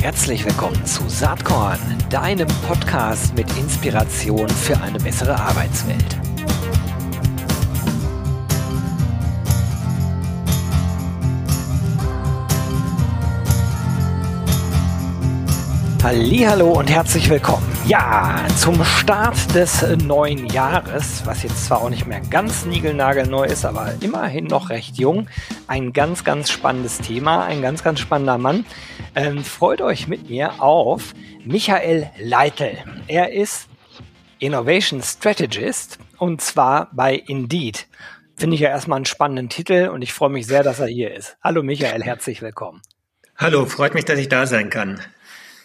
Herzlich willkommen zu Saatkorn, deinem Podcast mit Inspiration für eine bessere Arbeitswelt. Hallo und herzlich willkommen. Ja, zum Start des neuen Jahres, was jetzt zwar auch nicht mehr ganz niegelnagelneu ist, aber immerhin noch recht jung. Ein ganz, ganz spannendes Thema, ein ganz, ganz spannender Mann. Ähm, freut euch mit mir auf Michael Leitl. Er ist Innovation Strategist und zwar bei Indeed. Finde ich ja erstmal einen spannenden Titel und ich freue mich sehr, dass er hier ist. Hallo Michael, herzlich willkommen. Hallo, freut mich, dass ich da sein kann.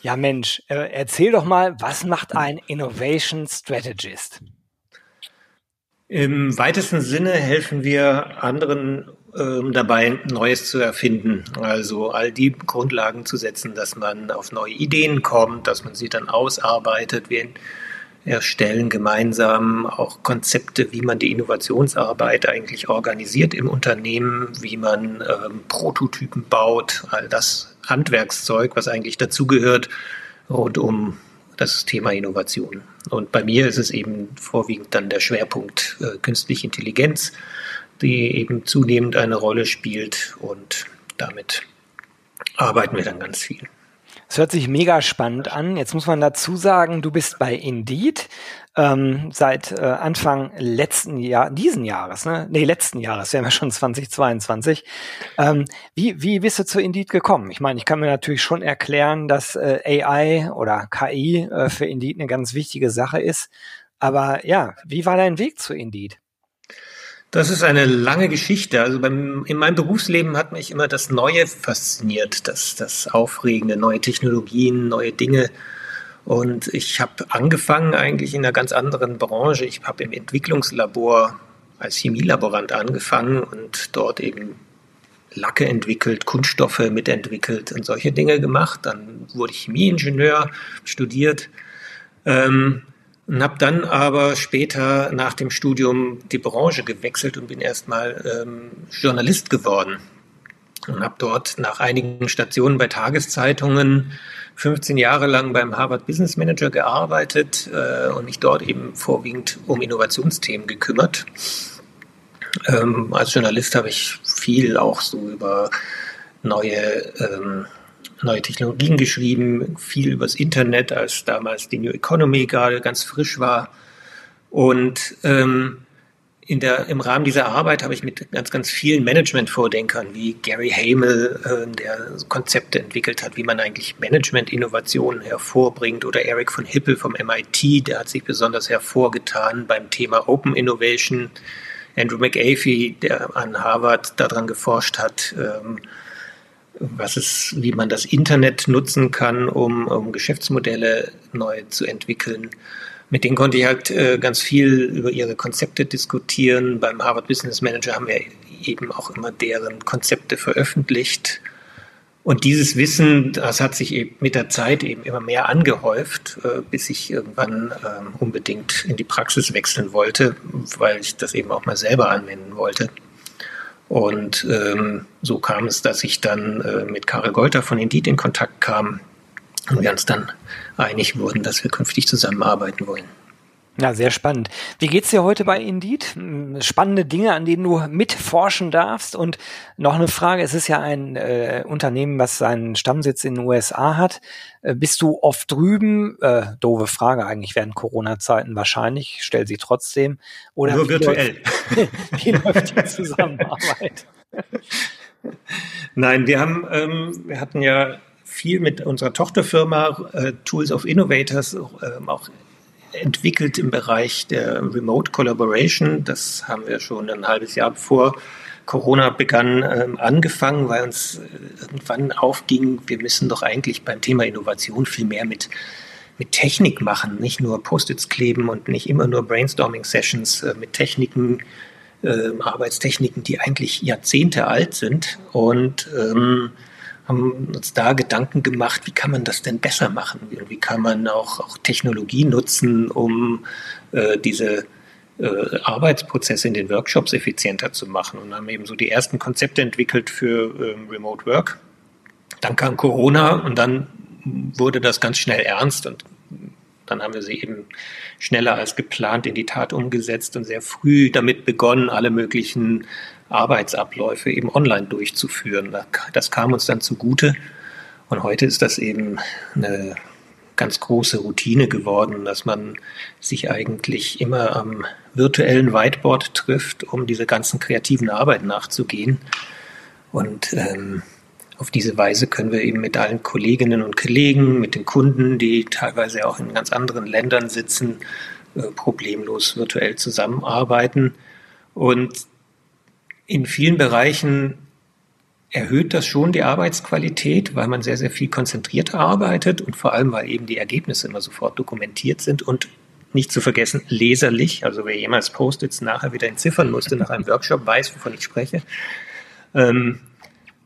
Ja, Mensch, äh, erzähl doch mal, was macht ein Innovation Strategist? Im weitesten Sinne helfen wir anderen ähm, dabei, Neues zu erfinden. Also all die Grundlagen zu setzen, dass man auf neue Ideen kommt, dass man sie dann ausarbeitet. Wir erstellen gemeinsam auch Konzepte, wie man die Innovationsarbeit eigentlich organisiert im Unternehmen, wie man ähm, Prototypen baut, all das Handwerkszeug, was eigentlich dazugehört, rund um das Thema Innovation. Und bei mir ist es eben vorwiegend dann der Schwerpunkt äh, künstliche Intelligenz, die eben zunehmend eine Rolle spielt und damit arbeiten wir dann ganz viel. Es hört sich mega spannend an. Jetzt muss man dazu sagen, du bist bei Indeed ähm, seit äh, Anfang letzten Jahr, diesen Jahres, ne? Nee, letzten Jahres, wir haben ja schon 2022. Ähm, wie, wie bist du zu Indeed gekommen? Ich meine, ich kann mir natürlich schon erklären, dass äh, AI oder KI äh, für Indeed eine ganz wichtige Sache ist. Aber ja, wie war dein Weg zu Indeed? Das ist eine lange Geschichte. Also beim, in meinem Berufsleben hat mich immer das Neue fasziniert, das, das Aufregende, neue Technologien, neue Dinge. Und ich habe angefangen eigentlich in einer ganz anderen Branche. Ich habe im Entwicklungslabor als Chemielaborant angefangen und dort eben Lacke entwickelt, Kunststoffe mitentwickelt und solche Dinge gemacht. Dann wurde ich Chemieingenieur, studiert ähm, und habe dann aber später nach dem Studium die Branche gewechselt und bin erstmal ähm, Journalist geworden und habe dort nach einigen Stationen bei Tageszeitungen 15 Jahre lang beim Harvard Business Manager gearbeitet äh, und mich dort eben vorwiegend um Innovationsthemen gekümmert. Ähm, als Journalist habe ich viel auch so über neue, ähm, neue Technologien geschrieben, viel übers Internet, als damals die New Economy gerade ganz frisch war. Und ähm, in der, im Rahmen dieser Arbeit habe ich mit ganz, ganz vielen Management-Vordenkern wie Gary Hamel, äh, der Konzepte entwickelt hat, wie man eigentlich Management-Innovationen hervorbringt, oder Eric von Hippel vom MIT, der hat sich besonders hervorgetan beim Thema Open Innovation. Andrew McAfee, der an Harvard daran geforscht hat, ähm, was ist, wie man das Internet nutzen kann, um, um Geschäftsmodelle neu zu entwickeln mit denen konnte ich halt äh, ganz viel über ihre Konzepte diskutieren. Beim Harvard Business Manager haben wir eben auch immer deren Konzepte veröffentlicht. Und dieses Wissen, das hat sich eben mit der Zeit eben immer mehr angehäuft, äh, bis ich irgendwann äh, unbedingt in die Praxis wechseln wollte, weil ich das eben auch mal selber anwenden wollte. Und ähm, so kam es, dass ich dann äh, mit Karel Golter von Indeed in Kontakt kam, und wir uns dann einig wurden, dass wir künftig zusammenarbeiten wollen. Ja, sehr spannend. Wie geht's dir heute bei Indeed? Spannende Dinge, an denen du mitforschen darfst. Und noch eine Frage, es ist ja ein äh, Unternehmen, was seinen Stammsitz in den USA hat. Äh, bist du oft drüben? Äh, doofe Frage eigentlich während Corona-Zeiten wahrscheinlich, stell sie trotzdem. Oder Nur virtuell. Läuft, wie läuft die Zusammenarbeit? Nein, wir haben, ähm, wir hatten ja viel mit unserer Tochterfirma äh, Tools of Innovators äh, auch entwickelt im Bereich der Remote Collaboration. Das haben wir schon ein halbes Jahr bevor Corona begann ähm, angefangen, weil uns äh, irgendwann aufging, wir müssen doch eigentlich beim Thema Innovation viel mehr mit mit Technik machen, nicht nur Post-its kleben und nicht immer nur Brainstorming-Sessions äh, mit Techniken, äh, Arbeitstechniken, die eigentlich Jahrzehnte alt sind. Und ähm, haben uns da Gedanken gemacht, wie kann man das denn besser machen? Wie kann man auch, auch Technologie nutzen, um äh, diese äh, Arbeitsprozesse in den Workshops effizienter zu machen und haben eben so die ersten Konzepte entwickelt für ähm, Remote Work dann kam Corona und dann wurde das ganz schnell ernst und dann haben wir sie eben schneller als geplant in die Tat umgesetzt und sehr früh damit begonnen, alle möglichen Arbeitsabläufe eben online durchzuführen. Das kam uns dann zugute. Und heute ist das eben eine ganz große Routine geworden, dass man sich eigentlich immer am virtuellen Whiteboard trifft, um diese ganzen kreativen Arbeiten nachzugehen. Und ähm, auf diese Weise können wir eben mit allen Kolleginnen und Kollegen, mit den Kunden, die teilweise auch in ganz anderen Ländern sitzen, äh, problemlos virtuell zusammenarbeiten. Und in vielen Bereichen erhöht das schon die Arbeitsqualität, weil man sehr, sehr viel konzentrierter arbeitet und vor allem, weil eben die Ergebnisse immer sofort dokumentiert sind und nicht zu vergessen, leserlich. Also wer jemals Post-its nachher wieder entziffern musste nach einem Workshop, weiß, wovon ich spreche. Ähm,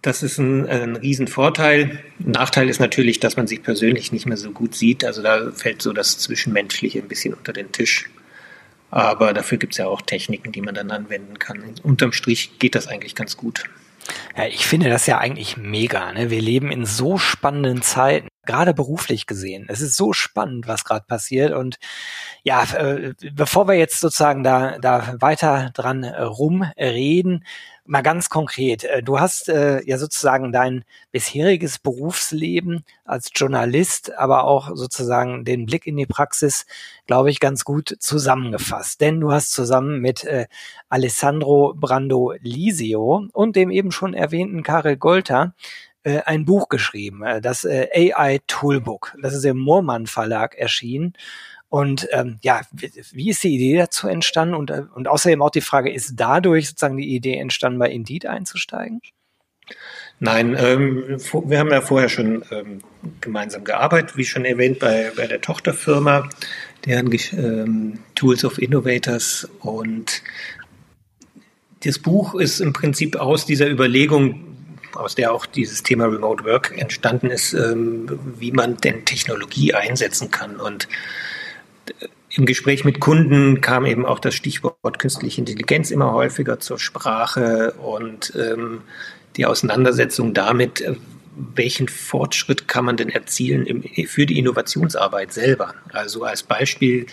das ist ein, ein Riesenvorteil. Nachteil ist natürlich, dass man sich persönlich nicht mehr so gut sieht. Also da fällt so das Zwischenmenschliche ein bisschen unter den Tisch. Aber dafür gibt es ja auch Techniken, die man dann anwenden kann. Unterm Strich geht das eigentlich ganz gut. Ja, ich finde das ja eigentlich mega. Ne? Wir leben in so spannenden Zeiten, gerade beruflich gesehen. Es ist so spannend, was gerade passiert. Und ja, äh, bevor wir jetzt sozusagen da, da weiter dran äh, rumreden, mal ganz konkret. Äh, du hast äh, ja sozusagen dein bisheriges Berufsleben als Journalist, aber auch sozusagen den Blick in die Praxis, glaube ich, ganz gut zusammengefasst. Denn du hast zusammen mit äh, Alessandro Brando Lisio und dem eben schon erwähnten Karel Golter äh, ein Buch geschrieben, äh, das äh, AI Toolbook. Das ist im Moormann Verlag erschienen. Und ähm, ja, wie, wie ist die Idee dazu entstanden? Und, äh, und außerdem auch die Frage, ist dadurch sozusagen die Idee entstanden, bei Indeed einzusteigen? Nein, ähm, wir haben ja vorher schon ähm, gemeinsam gearbeitet, wie schon erwähnt, bei, bei der Tochterfirma, deren ähm, Tools of Innovators. Und das Buch ist im Prinzip aus dieser Überlegung, aus der auch dieses Thema Remote Work entstanden ist, ähm, wie man denn Technologie einsetzen kann. Und im Gespräch mit Kunden kam eben auch das Stichwort künstliche Intelligenz immer häufiger zur Sprache und ähm, die Auseinandersetzung damit, äh, welchen Fortschritt kann man denn erzielen für die Innovationsarbeit selber. Also als Beispiel,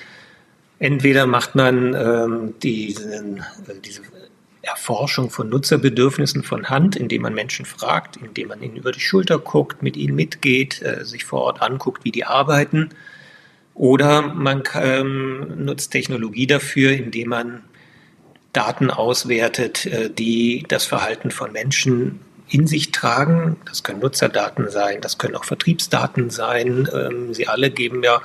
entweder macht man ähm, diesen, äh, diese Erforschung von Nutzerbedürfnissen von Hand, indem man Menschen fragt, indem man ihnen über die Schulter guckt, mit ihnen mitgeht, äh, sich vor Ort anguckt, wie die arbeiten oder man ähm, nutzt Technologie dafür, indem man Daten auswertet, äh, die das Verhalten von Menschen in sich tragen. Das können Nutzerdaten sein, das können auch Vertriebsdaten sein. Ähm, sie alle geben ja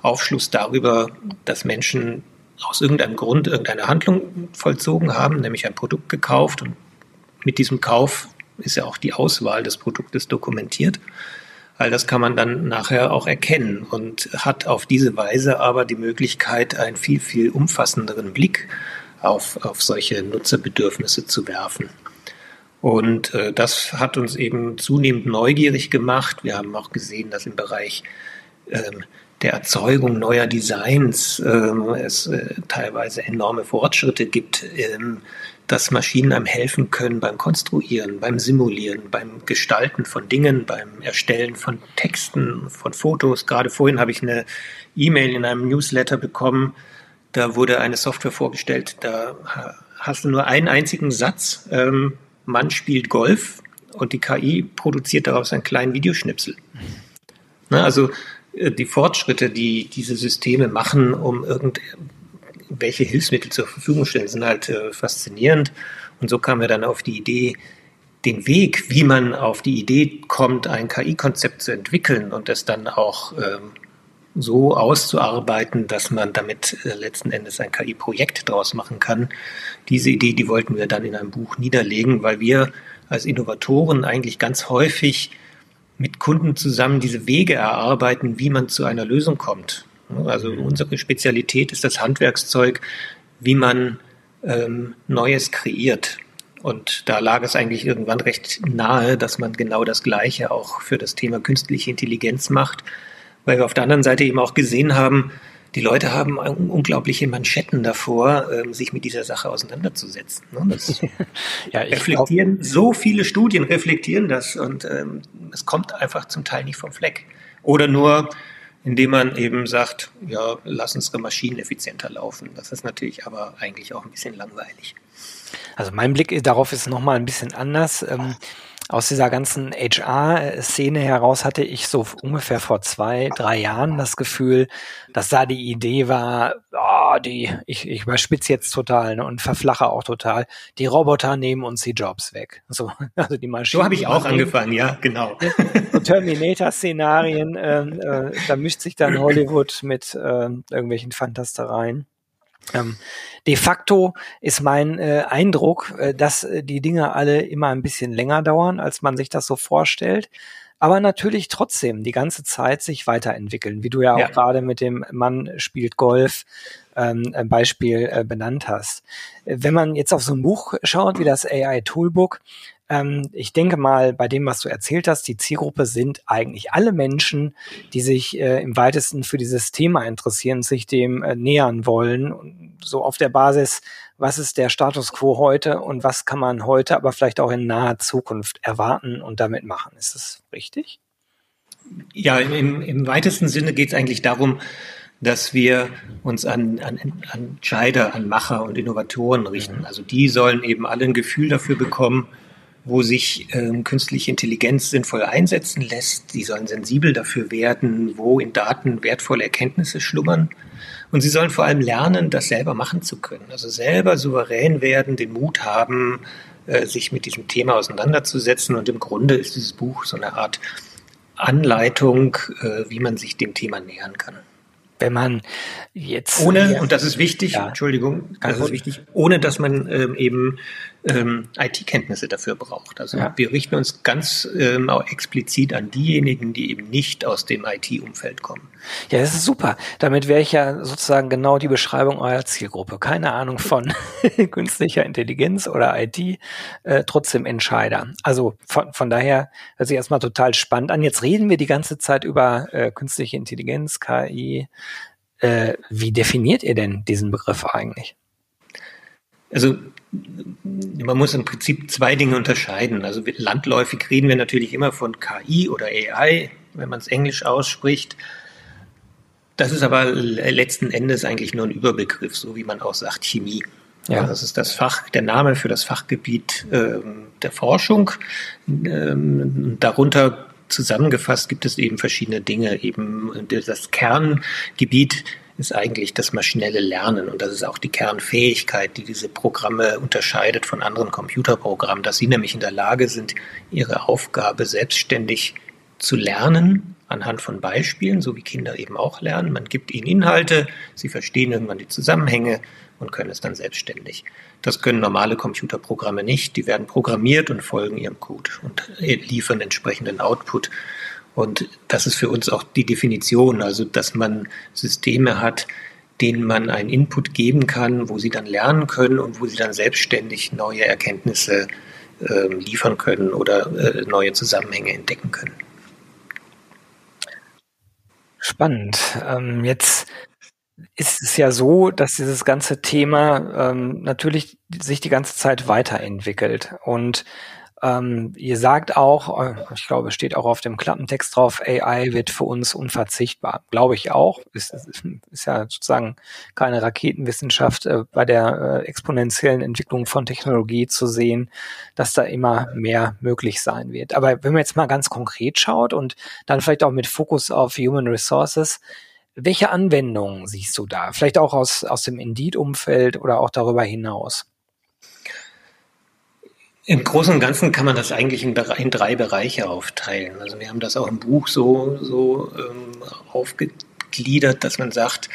Aufschluss darüber, dass Menschen aus irgendeinem Grund irgendeine Handlung vollzogen haben, nämlich ein Produkt gekauft. Und mit diesem Kauf ist ja auch die Auswahl des Produktes dokumentiert. All das kann man dann nachher auch erkennen und hat auf diese Weise aber die Möglichkeit, einen viel, viel umfassenderen Blick auf, auf solche Nutzerbedürfnisse zu werfen. Und äh, das hat uns eben zunehmend neugierig gemacht. Wir haben auch gesehen, dass im Bereich ähm, der Erzeugung neuer Designs ähm, es äh, teilweise enorme Fortschritte gibt. Ähm, dass Maschinen einem helfen können beim Konstruieren, beim Simulieren, beim Gestalten von Dingen, beim Erstellen von Texten, von Fotos. Gerade vorhin habe ich eine E-Mail in einem Newsletter bekommen, da wurde eine Software vorgestellt, da hast du nur einen einzigen Satz, ähm, Mann spielt Golf und die KI produziert daraus einen kleinen Videoschnipsel. Na, also äh, die Fortschritte, die diese Systeme machen, um irgend, welche Hilfsmittel zur Verfügung stellen, sind halt äh, faszinierend. Und so kamen wir dann auf die Idee, den Weg, wie man auf die Idee kommt, ein KI-Konzept zu entwickeln und es dann auch ähm, so auszuarbeiten, dass man damit äh, letzten Endes ein KI-Projekt daraus machen kann. Diese Idee, die wollten wir dann in einem Buch niederlegen, weil wir als Innovatoren eigentlich ganz häufig mit Kunden zusammen diese Wege erarbeiten, wie man zu einer Lösung kommt. Also unsere Spezialität ist das Handwerkszeug, wie man ähm, Neues kreiert. Und da lag es eigentlich irgendwann recht nahe, dass man genau das Gleiche auch für das Thema künstliche Intelligenz macht, weil wir auf der anderen Seite eben auch gesehen haben, die Leute haben unglaubliche Manschetten davor, ähm, sich mit dieser Sache auseinanderzusetzen. Ne? Das ja, reflektieren, glaub, so viele Studien reflektieren das und ähm, es kommt einfach zum Teil nicht vom Fleck. Oder nur, indem man eben sagt, ja, lass unsere Maschinen effizienter laufen. Das ist natürlich aber eigentlich auch ein bisschen langweilig. Also mein Blick darauf ist nochmal ein bisschen anders. Ähm, aus dieser ganzen HR-Szene heraus hatte ich so ungefähr vor zwei, drei Jahren das Gefühl, dass da die Idee war, oh, die, ich, ich überspitze jetzt total ne, und verflache auch total, die Roboter nehmen uns die Jobs weg. So, also die Maschinen. So habe ich auch angefangen, ja, genau. Terminator-Szenarien, äh, äh, da mischt sich dann Hollywood mit äh, irgendwelchen Fantastereien. Ähm, de facto ist mein äh, Eindruck, äh, dass äh, die Dinge alle immer ein bisschen länger dauern, als man sich das so vorstellt. Aber natürlich trotzdem die ganze Zeit sich weiterentwickeln, wie du ja auch ja. gerade mit dem Mann spielt Golf ähm, Beispiel äh, benannt hast. Wenn man jetzt auf so ein Buch schaut wie das AI Toolbook, ähm, ich denke mal, bei dem, was du erzählt hast, die Zielgruppe sind eigentlich alle Menschen, die sich äh, im weitesten für dieses Thema interessieren, sich dem äh, nähern wollen. so auf der Basis, was ist der Status quo heute und was kann man heute, aber vielleicht auch in naher Zukunft erwarten und damit machen. Ist das richtig? Ja, im, im weitesten Sinne geht es eigentlich darum, dass wir uns an, an, an Entscheider, an Macher und Innovatoren richten. Mhm. Also die sollen eben alle ein Gefühl dafür bekommen, wo sich ähm, künstliche Intelligenz sinnvoll einsetzen lässt. Sie sollen sensibel dafür werden, wo in Daten wertvolle Erkenntnisse schlummern. Und sie sollen vor allem lernen, das selber machen zu können. Also selber souverän werden, den Mut haben, äh, sich mit diesem Thema auseinanderzusetzen. Und im Grunde ist dieses Buch so eine Art Anleitung, äh, wie man sich dem Thema nähern kann wenn man jetzt ohne und das ist wichtig, ja, Entschuldigung, das ist wichtig, ohne dass man ähm, eben ähm, IT-Kenntnisse dafür braucht. Also ja. wir richten uns ganz ähm, auch explizit an diejenigen, die eben nicht aus dem IT-Umfeld kommen. Ja, das ist super. Damit wäre ich ja sozusagen genau die Beschreibung eurer Zielgruppe. Keine Ahnung von künstlicher Intelligenz oder IT, äh, trotzdem Entscheider. Also von, von daher hört sich erstmal total spannend an. Jetzt reden wir die ganze Zeit über äh, künstliche Intelligenz, KI. Äh, wie definiert ihr denn diesen Begriff eigentlich? Also man muss im Prinzip zwei Dinge unterscheiden. Also landläufig reden wir natürlich immer von KI oder AI, wenn man es englisch ausspricht. Das ist aber letzten Endes eigentlich nur ein Überbegriff, so wie man auch sagt Chemie. Ja. Das ist das Fach, der Name für das Fachgebiet ähm, der Forschung. Ähm, darunter zusammengefasst gibt es eben verschiedene Dinge. Eben das Kerngebiet ist eigentlich das maschinelle Lernen. Und das ist auch die Kernfähigkeit, die diese Programme unterscheidet von anderen Computerprogrammen, dass sie nämlich in der Lage sind, ihre Aufgabe selbstständig zu lernen anhand von Beispielen, so wie Kinder eben auch lernen. Man gibt ihnen Inhalte, sie verstehen irgendwann die Zusammenhänge und können es dann selbstständig. Das können normale Computerprogramme nicht. Die werden programmiert und folgen ihrem Code und liefern entsprechenden Output. Und das ist für uns auch die Definition, also dass man Systeme hat, denen man einen Input geben kann, wo sie dann lernen können und wo sie dann selbstständig neue Erkenntnisse äh, liefern können oder äh, neue Zusammenhänge entdecken können. Spannend. Ähm, jetzt ist es ja so, dass dieses ganze Thema ähm, natürlich sich die ganze Zeit weiterentwickelt und ähm, ihr sagt auch, äh, ich glaube, es steht auch auf dem Klappentext drauf, AI wird für uns unverzichtbar. Glaube ich auch. Ist, ist ja sozusagen keine Raketenwissenschaft äh, bei der äh, exponentiellen Entwicklung von Technologie zu sehen, dass da immer mehr möglich sein wird. Aber wenn man jetzt mal ganz konkret schaut und dann vielleicht auch mit Fokus auf Human Resources, welche Anwendungen siehst du da? Vielleicht auch aus, aus dem Indeed-Umfeld oder auch darüber hinaus? Im Großen und Ganzen kann man das eigentlich in, in, drei Bereiche aufteilen. Also wir haben das auch im Buch so, so ähm, aufgegliedert, dass man sagt,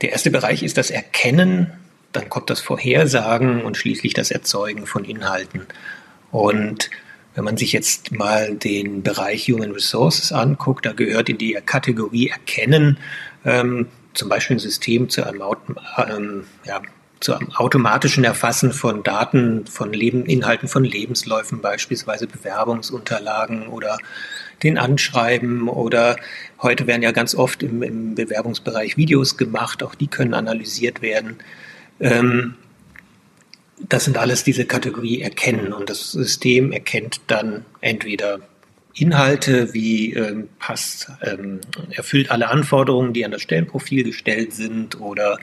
der erste Bereich ist das Erkennen, dann kommt das Vorhersagen und schließlich das Erzeugen von Inhalten. Und wenn man sich jetzt mal den Bereich Human Resources anguckt, da gehört in die Kategorie Erkennen ähm, zum Beispiel ein System zu einem ähm, ja, zum automatischen Erfassen von Daten, von Leben, Inhalten von Lebensläufen, beispielsweise Bewerbungsunterlagen oder den Anschreiben oder heute werden ja ganz oft im, im Bewerbungsbereich Videos gemacht, auch die können analysiert werden. Ähm, das sind alles diese Kategorie Erkennen und das System erkennt dann entweder Inhalte wie ähm, passt, ähm, erfüllt alle Anforderungen, die an das Stellenprofil gestellt sind oder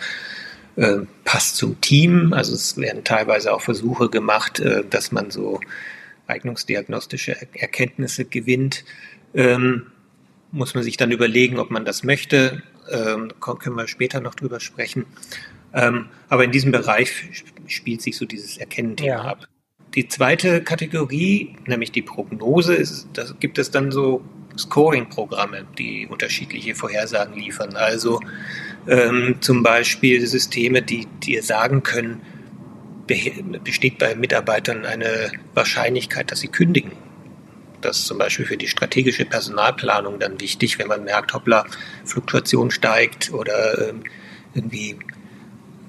äh, passt zum Team. Also es werden teilweise auch Versuche gemacht, äh, dass man so eignungsdiagnostische Erkenntnisse gewinnt. Ähm, muss man sich dann überlegen, ob man das möchte. Ähm, können wir später noch drüber sprechen. Ähm, aber in diesem Bereich spielt sich so dieses Erkennen-Thema ja. ab. Die zweite Kategorie, nämlich die Prognose, ist, da gibt es dann so Scoring-Programme, die unterschiedliche Vorhersagen liefern. Also ähm, zum Beispiel Systeme, die dir sagen können, besteht bei Mitarbeitern eine Wahrscheinlichkeit, dass sie kündigen. Das ist zum Beispiel für die strategische Personalplanung dann wichtig, wenn man merkt, hoppla, Fluktuation steigt oder ähm, irgendwie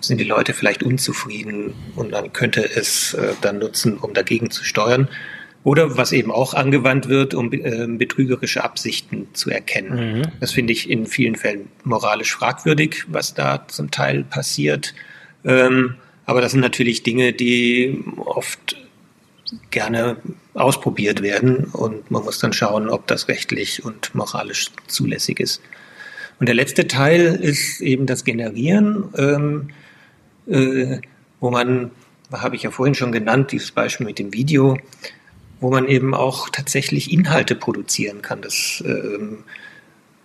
sind die Leute vielleicht unzufrieden und man könnte es äh, dann nutzen, um dagegen zu steuern. Oder was eben auch angewandt wird, um äh, betrügerische Absichten zu erkennen. Mhm. Das finde ich in vielen Fällen moralisch fragwürdig, was da zum Teil passiert. Ähm, aber das sind natürlich Dinge, die oft gerne ausprobiert werden und man muss dann schauen, ob das rechtlich und moralisch zulässig ist. Und der letzte Teil ist eben das Generieren. Ähm, äh, wo man, habe ich ja vorhin schon genannt, dieses Beispiel mit dem Video, wo man eben auch tatsächlich Inhalte produzieren kann. Das ähm,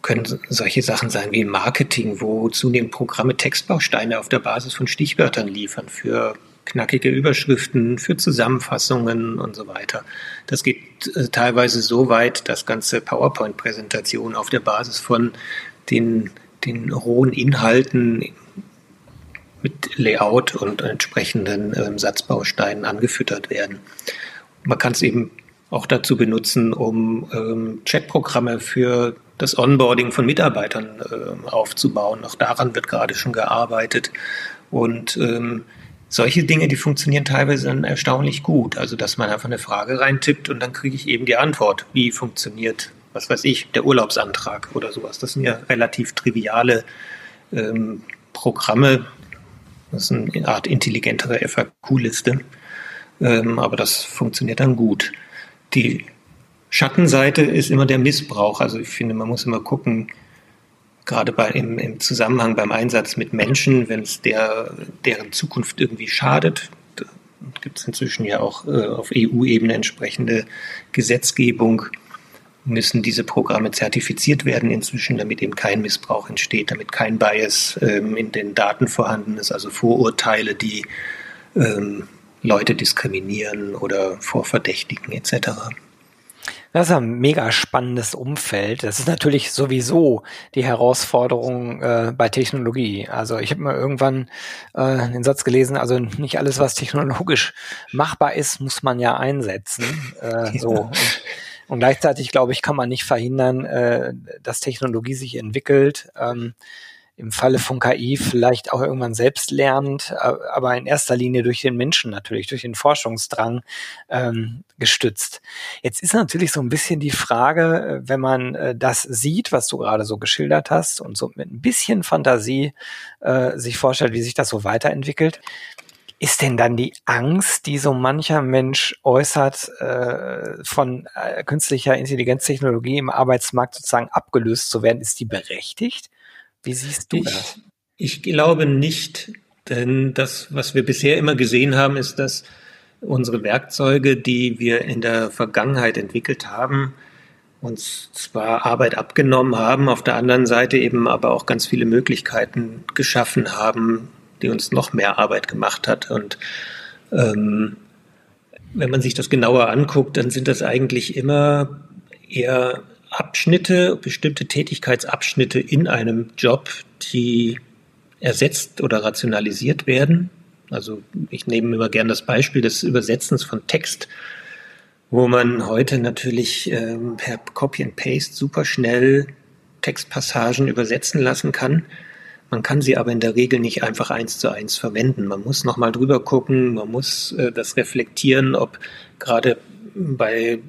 können solche Sachen sein wie Marketing, wo zunehmend Programme Textbausteine auf der Basis von Stichwörtern liefern für knackige Überschriften, für Zusammenfassungen und so weiter. Das geht äh, teilweise so weit, dass ganze PowerPoint-Präsentationen auf der Basis von den, den rohen Inhalten mit Layout und entsprechenden ähm, Satzbausteinen angefüttert werden. Man kann es eben auch dazu benutzen, um ähm, Chatprogramme für das Onboarding von Mitarbeitern äh, aufzubauen. Auch daran wird gerade schon gearbeitet. Und ähm, solche Dinge, die funktionieren teilweise dann erstaunlich gut. Also, dass man einfach eine Frage reintippt und dann kriege ich eben die Antwort. Wie funktioniert, was weiß ich, der Urlaubsantrag oder sowas. Das sind ja relativ triviale ähm, Programme, das ist eine Art intelligentere FAQ-Liste, ähm, aber das funktioniert dann gut. Die Schattenseite ist immer der Missbrauch. Also ich finde, man muss immer gucken, gerade bei, im, im Zusammenhang beim Einsatz mit Menschen, wenn es der, deren Zukunft irgendwie schadet, gibt es inzwischen ja auch äh, auf EU-Ebene entsprechende Gesetzgebung müssen diese Programme zertifiziert werden inzwischen, damit eben kein Missbrauch entsteht, damit kein Bias ähm, in den Daten vorhanden ist, also Vorurteile, die ähm, Leute diskriminieren oder vorverdächtigen etc. Das ist ein mega spannendes Umfeld. Das ist natürlich sowieso die Herausforderung äh, bei Technologie. Also ich habe mal irgendwann äh, den Satz gelesen, also nicht alles, was technologisch machbar ist, muss man ja einsetzen. Äh, so. Und und gleichzeitig, glaube ich, kann man nicht verhindern, äh, dass Technologie sich entwickelt. Ähm, Im Falle von KI vielleicht auch irgendwann selbst lernt, aber in erster Linie durch den Menschen natürlich, durch den Forschungsdrang ähm, gestützt. Jetzt ist natürlich so ein bisschen die Frage, äh, wenn man äh, das sieht, was du gerade so geschildert hast und so mit ein bisschen Fantasie äh, sich vorstellt, wie sich das so weiterentwickelt, ist denn dann die Angst, die so mancher Mensch äußert, äh, von äh, künstlicher Intelligenztechnologie im Arbeitsmarkt sozusagen abgelöst zu werden, ist die berechtigt? Wie siehst du ich, das? Ich glaube nicht, denn das, was wir bisher immer gesehen haben, ist, dass unsere Werkzeuge, die wir in der Vergangenheit entwickelt haben, uns zwar Arbeit abgenommen haben, auf der anderen Seite eben aber auch ganz viele Möglichkeiten geschaffen haben, die uns noch mehr Arbeit gemacht hat. Und ähm, wenn man sich das genauer anguckt, dann sind das eigentlich immer eher Abschnitte, bestimmte Tätigkeitsabschnitte in einem Job, die ersetzt oder rationalisiert werden. Also ich nehme immer gern das Beispiel des Übersetzens von Text, wo man heute natürlich ähm, per Copy and Paste super schnell Textpassagen übersetzen lassen kann Man kann sie aber in der Regel nicht einfach eins zu eins verwenden. Man muss nochmal drüber gucken, man muss äh, das reflektieren, ob gerade bei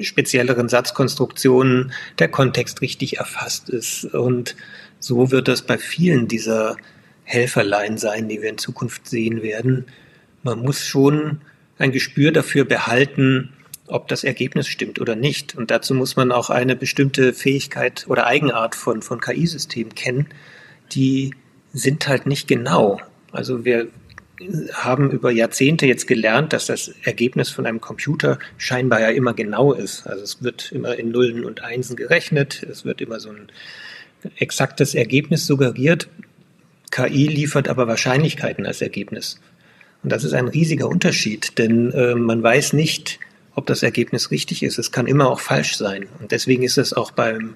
spezielleren Satzkonstruktionen der Kontext richtig erfasst ist. Und so wird das bei vielen dieser Helferlein sein, die wir in Zukunft sehen werden. Man muss schon ein Gespür dafür behalten, ob das Ergebnis stimmt oder nicht. Und dazu muss man auch eine bestimmte Fähigkeit oder Eigenart von, von KI-Systemen kennen, die sind halt nicht genau. Also wir haben über Jahrzehnte jetzt gelernt, dass das Ergebnis von einem Computer scheinbar ja immer genau ist. Also es wird immer in Nullen und Einsen gerechnet, es wird immer so ein exaktes Ergebnis suggeriert. KI liefert aber Wahrscheinlichkeiten als Ergebnis. Und das ist ein riesiger Unterschied, denn äh, man weiß nicht, ob das Ergebnis richtig ist. Es kann immer auch falsch sein. Und deswegen ist es auch beim,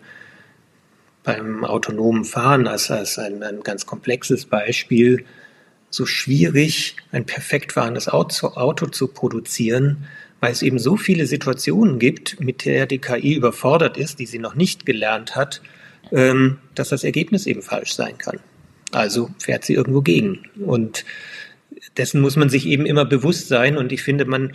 beim autonomen Fahren als, als ein, ein ganz komplexes Beispiel so schwierig, ein perfekt fahrendes Auto, Auto zu produzieren, weil es eben so viele Situationen gibt, mit der die KI überfordert ist, die sie noch nicht gelernt hat, ähm, dass das Ergebnis eben falsch sein kann. Also fährt sie irgendwo gegen. Und dessen muss man sich eben immer bewusst sein. Und ich finde, man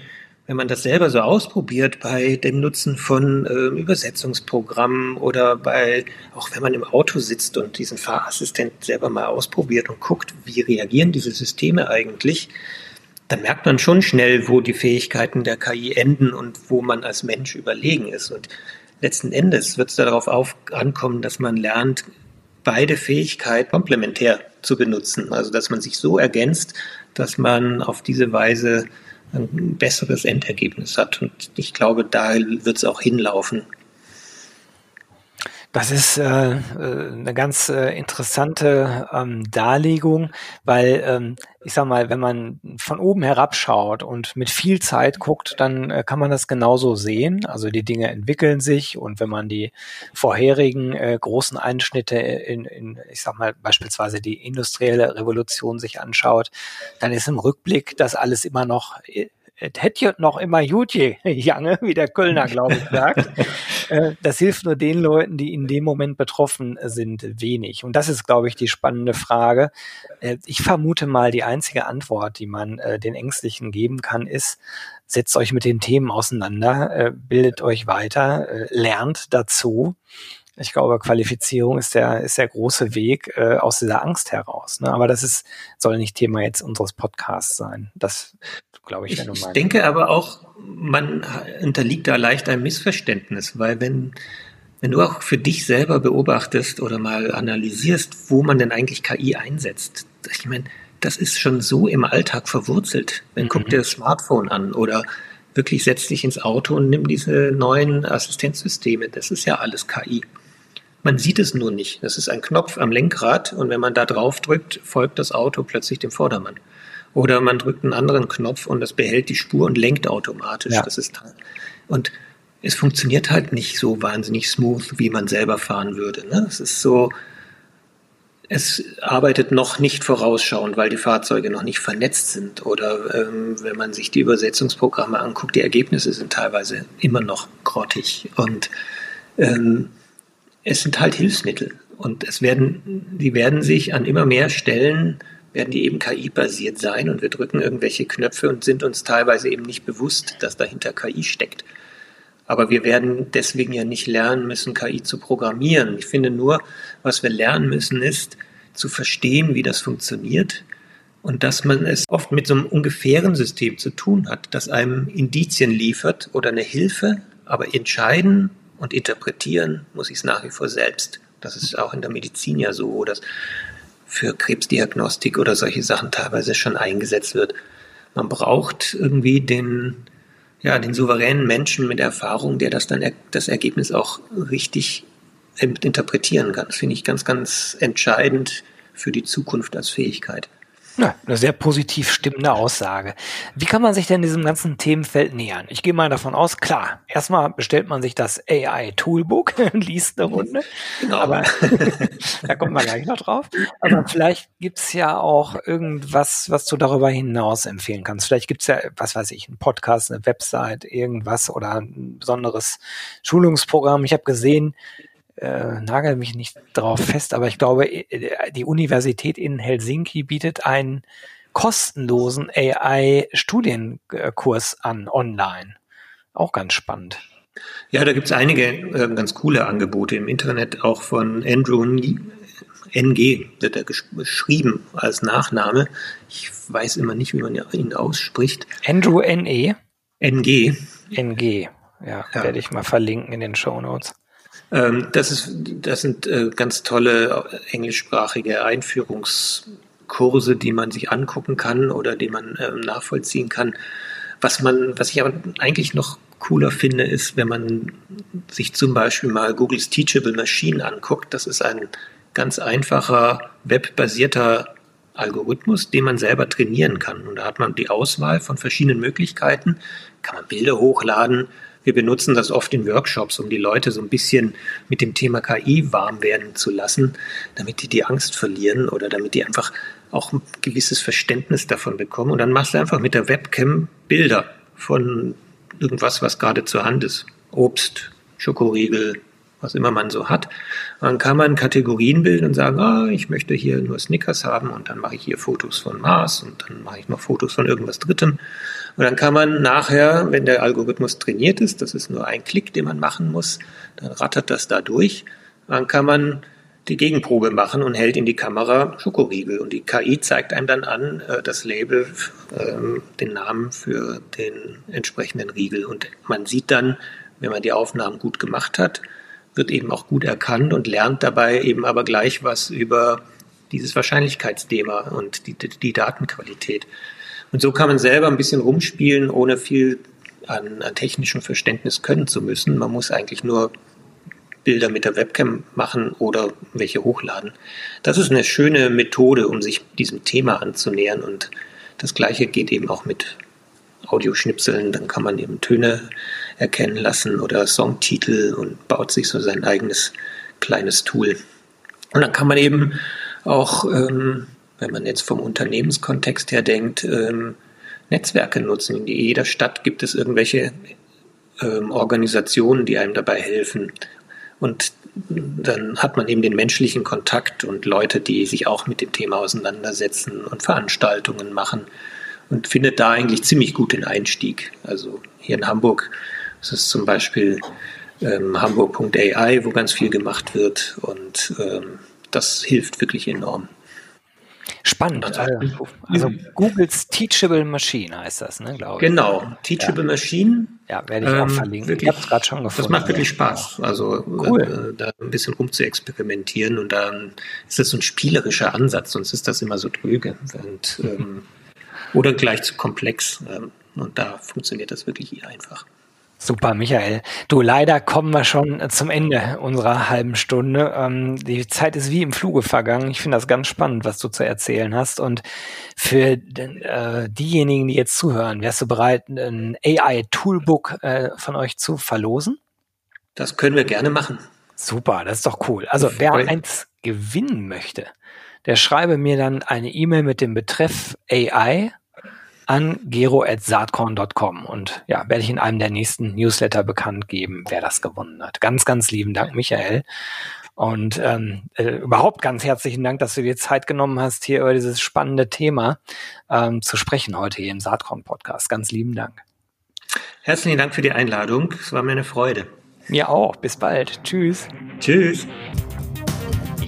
wenn man das selber so ausprobiert bei dem Nutzen von äh, Übersetzungsprogrammen oder bei, auch wenn man im Auto sitzt und diesen Fahrassistent selber mal ausprobiert und guckt, wie reagieren diese Systeme eigentlich, dann merkt man schon schnell, wo die Fähigkeiten der KI enden und wo man als Mensch überlegen ist. Und letzten Endes wird es darauf auf, ankommen, dass man lernt, beide Fähigkeiten komplementär zu benutzen. Also dass man sich so ergänzt, dass man auf diese Weise ein besseres Endergebnis hat. Und ich glaube, da wird es auch hinlaufen. Das ist äh, äh, eine ganz äh, interessante ähm, Darlegung, weil ähm, ich sag mal, wenn man von oben herabschaut und mit viel Zeit guckt, dann äh, kann man das genauso sehen. Also die Dinge entwickeln sich und wenn man die vorherigen äh, großen Einschnitte in, in, ich sag mal, beispielsweise die industrielle Revolution sich anschaut, dann ist im Rückblick das alles immer noch äh, es hätte noch immer gut Jange, wie der Kölner, glaube ich, sagt. Äh, das hilft nur den Leuten, die in dem Moment betroffen sind, wenig. Und das ist, glaube ich, die spannende Frage. Äh, ich vermute mal, die einzige Antwort, die man äh, den Ängstlichen geben kann, ist, setzt euch mit den Themen auseinander, bildet euch weiter, lernt dazu ich glaube, Qualifizierung ist der, ist der große Weg äh, aus dieser Angst heraus. Ne? Aber das ist, soll nicht Thema jetzt unseres Podcasts sein. Das glaube ich, wenn du Ich denke aber auch, man unterliegt da leicht einem Missverständnis, weil wenn, wenn du auch für dich selber beobachtest oder mal analysierst, wo man denn eigentlich KI einsetzt, ich meine, das ist schon so im Alltag verwurzelt. Dann mhm. guck dir das Smartphone an oder wirklich setz dich ins Auto und nimm diese neuen Assistenzsysteme. Das ist ja alles KI. Man sieht es nur nicht. Das ist ein Knopf am Lenkrad und wenn man da drauf drückt, folgt das Auto plötzlich dem Vordermann. Oder man drückt einen anderen Knopf und das behält die Spur und lenkt automatisch. Ja. Das ist und es funktioniert halt nicht so wahnsinnig smooth, wie man selber fahren würde. Ne? Es ist so, es arbeitet noch nicht vorausschauend, weil die Fahrzeuge noch nicht vernetzt sind. Oder ähm, wenn man sich die Übersetzungsprogramme anguckt, die Ergebnisse sind teilweise immer noch grottig. Und ähm, es sind halt Hilfsmittel. Und es werden, die werden sich an immer mehr Stellen, werden die eben KI-basiert sein und wir drücken irgendwelche Knöpfe und sind uns teilweise eben nicht bewusst, dass dahinter KI steckt. Aber wir werden deswegen ja nicht lernen müssen, KI zu programmieren. Ich finde nur, was wir lernen müssen, ist zu verstehen, wie das funktioniert und dass man es oft mit so einem ungefähren System zu tun hat, das einem Indizien liefert oder eine Hilfe, aber entscheiden und interpretieren muss ich es nach wie vor selbst. Das ist auch in der Medizin ja so, dass für Krebsdiagnostik oder solche Sachen teilweise schon eingesetzt wird. Man braucht irgendwie den, ja, den souveränen Menschen mit Erfahrung, der das dann das Ergebnis auch richtig interpretieren kann. Das finde ich ganz, ganz entscheidend für die Zukunft als Fähigkeit. Ja, eine sehr positiv stimmende Aussage. Wie kann man sich denn diesem ganzen Themenfeld nähern? Ich gehe mal davon aus, klar, erstmal bestellt man sich das AI Toolbook und liest eine Runde. Genau. Aber da kommt man gleich noch drauf. Aber vielleicht gibt's ja auch irgendwas, was du darüber hinaus empfehlen kannst. Vielleicht gibt's ja, was weiß ich, einen Podcast, eine Website, irgendwas oder ein besonderes Schulungsprogramm. Ich habe gesehen, äh, nagel mich nicht drauf fest, aber ich glaube, äh, die Universität in Helsinki bietet einen kostenlosen AI-Studienkurs an online. Auch ganz spannend. Ja, da gibt es einige äh, ganz coole Angebote im Internet, auch von Andrew NG, wird er geschrieben als Nachname. Ich weiß immer nicht, wie man ihn ausspricht. Andrew NE? NG. NG, ja, ja. werde ich mal verlinken in den Show Notes. Ähm, das, ist, das sind äh, ganz tolle englischsprachige Einführungskurse, die man sich angucken kann oder die man ähm, nachvollziehen kann. Was man, was ich aber eigentlich noch cooler finde, ist, wenn man sich zum Beispiel mal Googles Teachable Machine anguckt. Das ist ein ganz einfacher webbasierter Algorithmus, den man selber trainieren kann. Und da hat man die Auswahl von verschiedenen Möglichkeiten. Kann man Bilder hochladen, wir benutzen das oft in Workshops, um die Leute so ein bisschen mit dem Thema KI warm werden zu lassen, damit die die Angst verlieren oder damit die einfach auch ein gewisses Verständnis davon bekommen. Und dann machst du einfach mit der Webcam Bilder von irgendwas, was gerade zur Hand ist. Obst, Schokoriegel, was immer man so hat. Dann kann man Kategorien bilden und sagen, ah, ich möchte hier nur Snickers haben und dann mache ich hier Fotos von Mars und dann mache ich noch Fotos von irgendwas Drittem. Und dann kann man nachher, wenn der Algorithmus trainiert ist, das ist nur ein Klick, den man machen muss, dann rattert das da durch. Dann kann man die Gegenprobe machen und hält in die Kamera Schokoriegel. Und die KI zeigt einem dann an, äh, das Label, ähm, den Namen für den entsprechenden Riegel. Und man sieht dann, wenn man die Aufnahmen gut gemacht hat, wird eben auch gut erkannt und lernt dabei eben aber gleich was über dieses Wahrscheinlichkeitsthema und die, die Datenqualität. Und so kann man selber ein bisschen rumspielen, ohne viel an, an technischem Verständnis können zu müssen. Man muss eigentlich nur Bilder mit der Webcam machen oder welche hochladen. Das ist eine schöne Methode, um sich diesem Thema anzunähern. Und das Gleiche geht eben auch mit Audioschnipseln. Dann kann man eben Töne erkennen lassen oder Songtitel und baut sich so sein eigenes kleines Tool. Und dann kann man eben auch ähm, wenn man jetzt vom Unternehmenskontext her denkt, ähm, Netzwerke nutzen. In jeder Stadt gibt es irgendwelche ähm, Organisationen, die einem dabei helfen. Und dann hat man eben den menschlichen Kontakt und Leute, die sich auch mit dem Thema auseinandersetzen und Veranstaltungen machen und findet da eigentlich ziemlich gut den Einstieg. Also hier in Hamburg ist es zum Beispiel ähm, hamburg.ai, wo ganz viel gemacht wird und ähm, das hilft wirklich enorm. Spannend. Also, also Googles Teachable Machine heißt das, ne, glaube ich. Genau, Teachable ja. Machine. Ja, werde ich auch ähm, verlinken. Wirklich, ich habe es gerade schon gefunden. Das macht wirklich Spaß. Also cool. äh, da ein bisschen rum zu experimentieren und dann ist das so ein spielerischer Ansatz, sonst ist das immer so tröge und, ähm, oder gleich zu komplex. Ähm, und da funktioniert das wirklich einfach. Super, Michael. Du, leider kommen wir schon zum Ende unserer halben Stunde. Ähm, die Zeit ist wie im Fluge vergangen. Ich finde das ganz spannend, was du zu erzählen hast. Und für äh, diejenigen, die jetzt zuhören, wärst du bereit, ein AI-Toolbook äh, von euch zu verlosen? Das können wir gerne machen. Super, das ist doch cool. Also wer eins gewinnen möchte, der schreibe mir dann eine E-Mail mit dem Betreff AI an gero.saatkorn.com und ja, werde ich in einem der nächsten Newsletter bekannt geben, wer das gewonnen hat. Ganz, ganz lieben Dank, Michael. Und ähm, äh, überhaupt ganz herzlichen Dank, dass du dir Zeit genommen hast, hier über dieses spannende Thema ähm, zu sprechen heute hier im Saatkorn-Podcast. Ganz lieben Dank. Herzlichen Dank für die Einladung. Es war mir eine Freude. Mir auch. Bis bald. Tschüss. Tschüss.